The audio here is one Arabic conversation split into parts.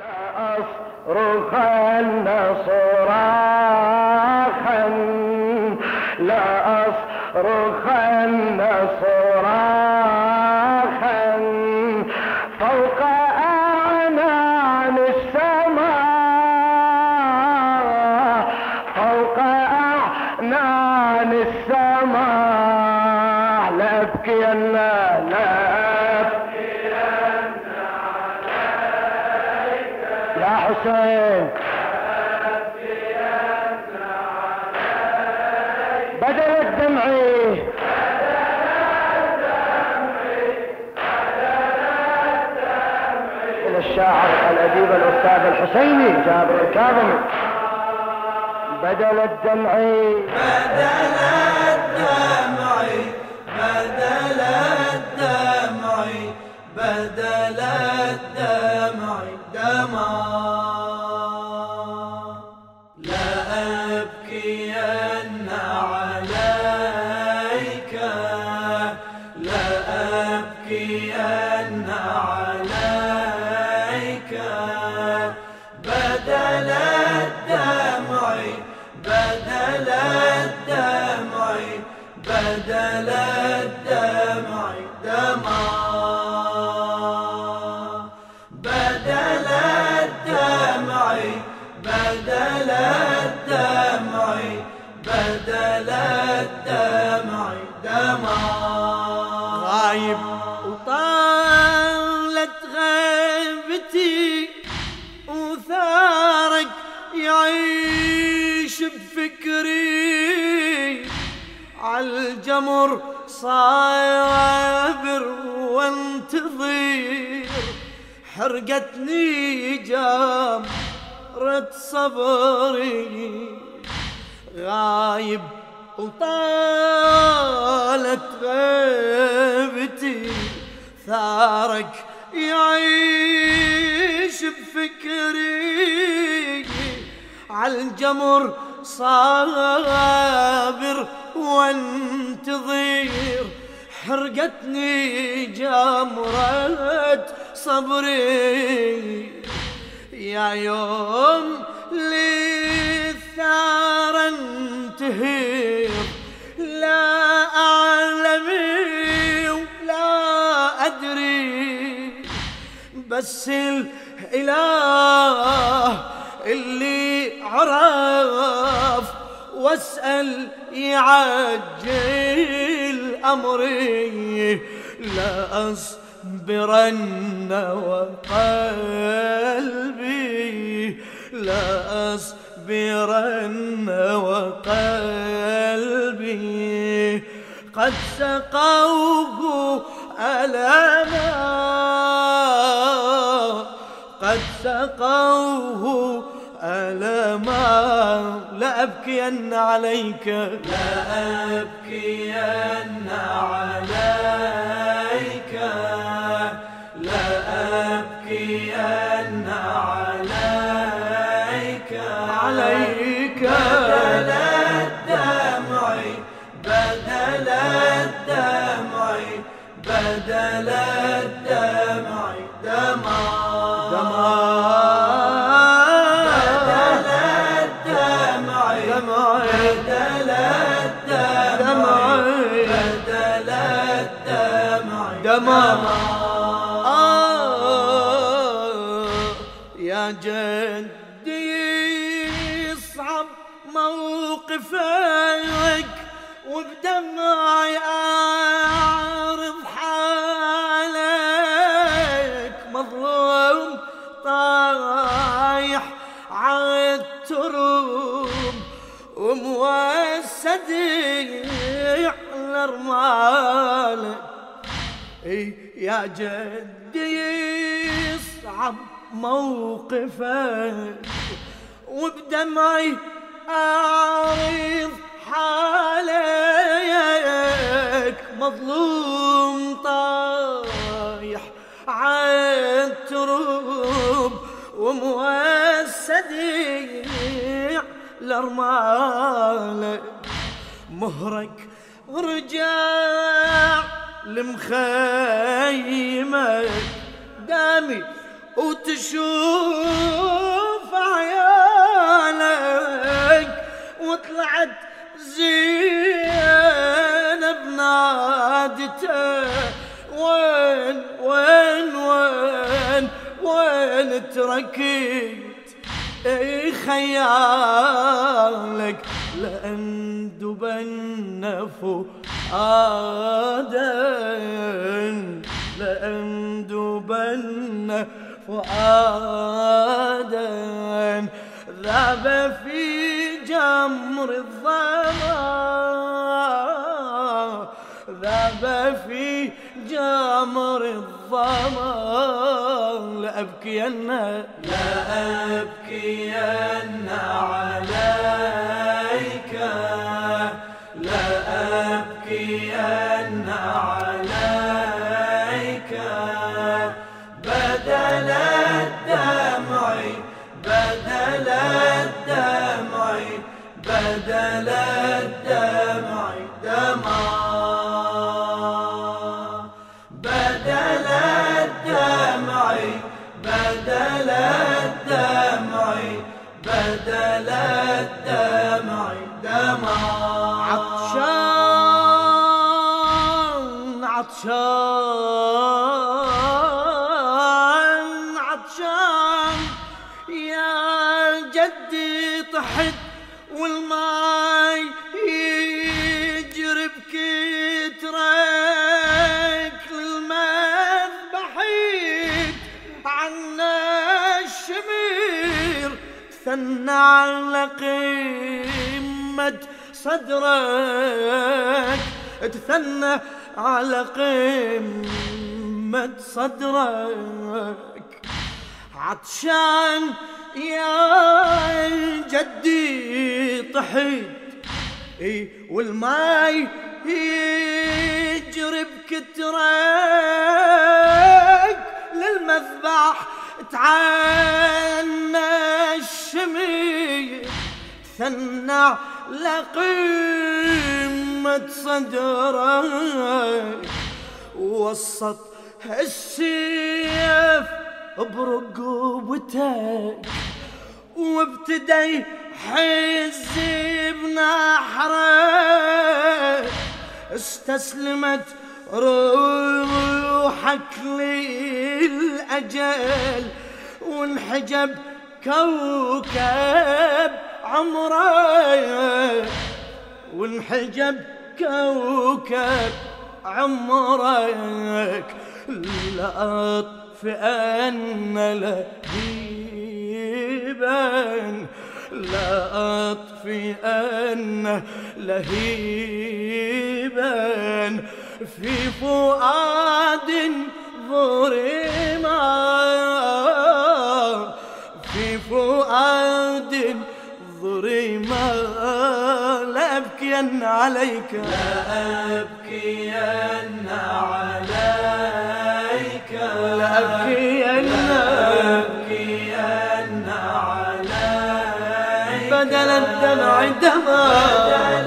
لا أصرخن صراخا لا أصرخن صراخا فوق أعنان السماء. فوق أعنان السماء. لأبكين لأبكين يا حسين بدل الدمعي إلى الشاعر الأديب الأستاذ الحسيني جابر الكاظمي. بدل الدمعي بدل غيبتي وثارك يعيش بفكري. عالجمر صابر وانتظر حرقتني جامرة صبري. غايب وطالت غيبتي ثارك يعيش عالجمر صابر وانتظر حرقتني جمرة صبري. يا يوم للثار انتهر لا أعلم ولا أدري. بس الإله عرف واسأل يعجل أمري. لا أصبرن وقلبي لا أصبرن وقلبي. قد سقوه ألما قد سقوه ألما لا أبكين عليك. لا أبكين عليك. لا أبكين دمع يا جدي صعب موقفك وبدمعي أعرض حالك. مظلوم طايح عالترب وموسد على رمالك يا جدي صعب موقفك وبدمعي أعرض حالك مظلوم طايح عالترب وموسد لرمالك مهرك رجع لمخيمك دامي وتشوف عيالك وطلعت زينب نادتة. وين وين وين وين تركت أي خيالك؟ لأن دبن فؤادا لأن دبن فؤادا ذاب في جمر الظما ذاب في جمر الظما لأبكين لأبكين عليك طحت والماي يجري بكترك للمذبحيت عنا الشمير ثنى على قمة صدرك تثنى على قمة صدرك. عطشان يا جدي طحيت. إي والماي يجري بكترك للمذبح تعانى الشمي ثنى لقمة صدرك وسط السيف برقبتك وابتدى يحز بنحرك استسلمت روحك للأجل وانحجب كوكب عمرك. وانحجب كوكب عمرك. لا أطفئن لهيبا لا أطفئن لهيبا. في فؤاد ظرما في فؤاد ظرما لا أبكين عليك. لا أبكين عليك. الدمع. دمع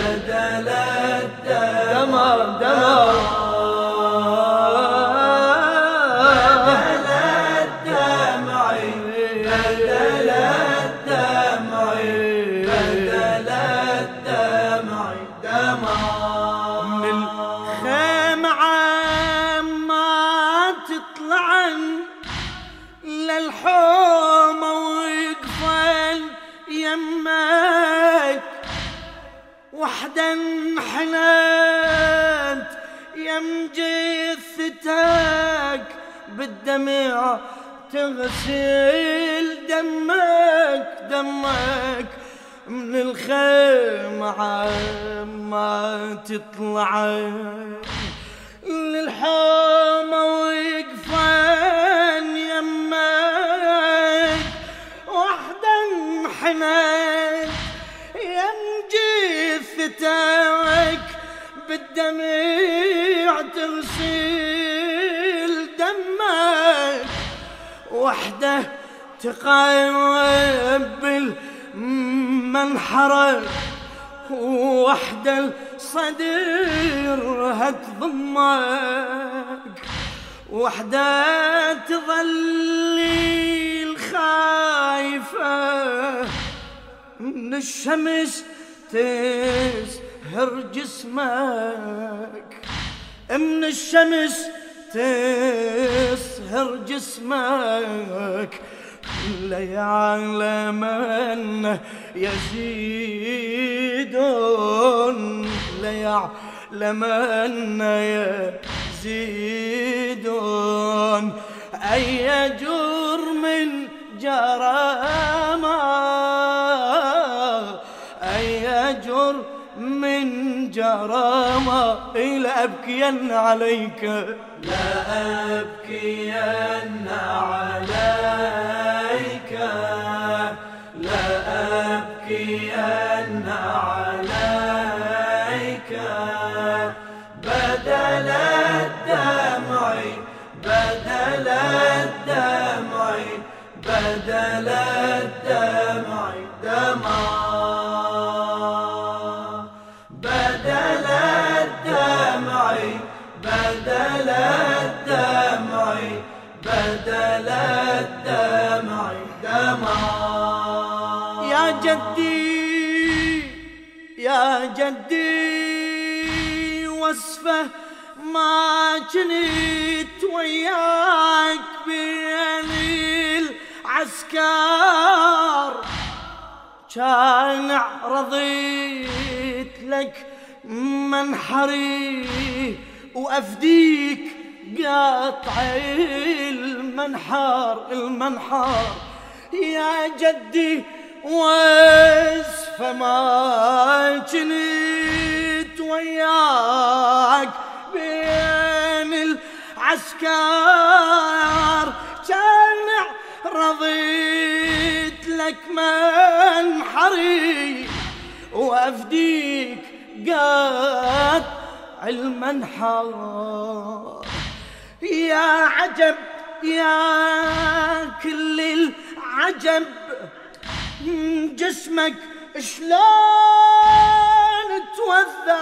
بدل الدمع. دمع بدل وحدة انحنت يم جثتك بالدمع تغسل دمك دمك من الخيمة ما تطلع. للحومة ويقفن يمك وحدة انحنت جثتك بالدمع تغسل دمك. وحدة تقبل منحرك وحدة صدرها تضمك. وحدة تظلي الخايفة. من الشمس تسهر جسمك. من الشمس تسهر جسمك. ليعلمن يزيدون ليعلمن يزيدون. أي جرم جرى جرى إلى أبكين عليك؟ لا أبكين عليك. يا جدي يا جدي وصفه ما جنيت وياك بين العسكر كان رضيت لك منحري وأفديك قاطع المنحار المنحار يا جدي وصف ما جنيت وياك بين العسكر. كان رضيت لك منحري وأفديك قاطع المنحر يا عجب يا كل العجب جسمك شلون توذر؟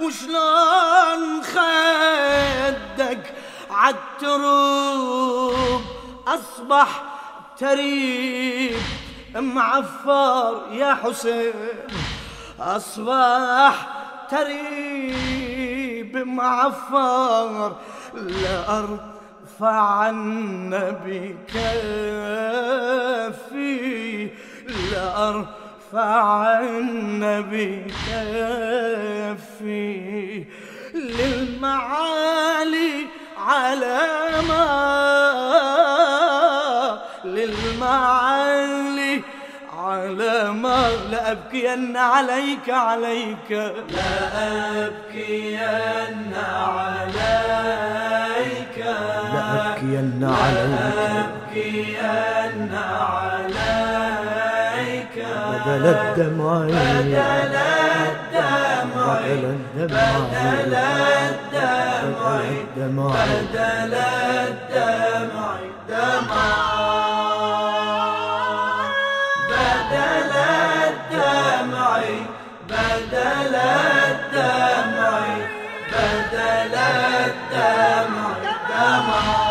وشلون خدك عالتروب؟ أصبح تريب معفر يا حسين. أصبح تريب معفر لأرفعن بكفي لأرفعن بكفي للمعالي علامة للمعالي علامة لأبكين عليك عليك. لا أبكين عليك. لأبكين عليك. بدل الدمع. بدل الدمع. بدل الدمع. بدل الدمع. دمع ama.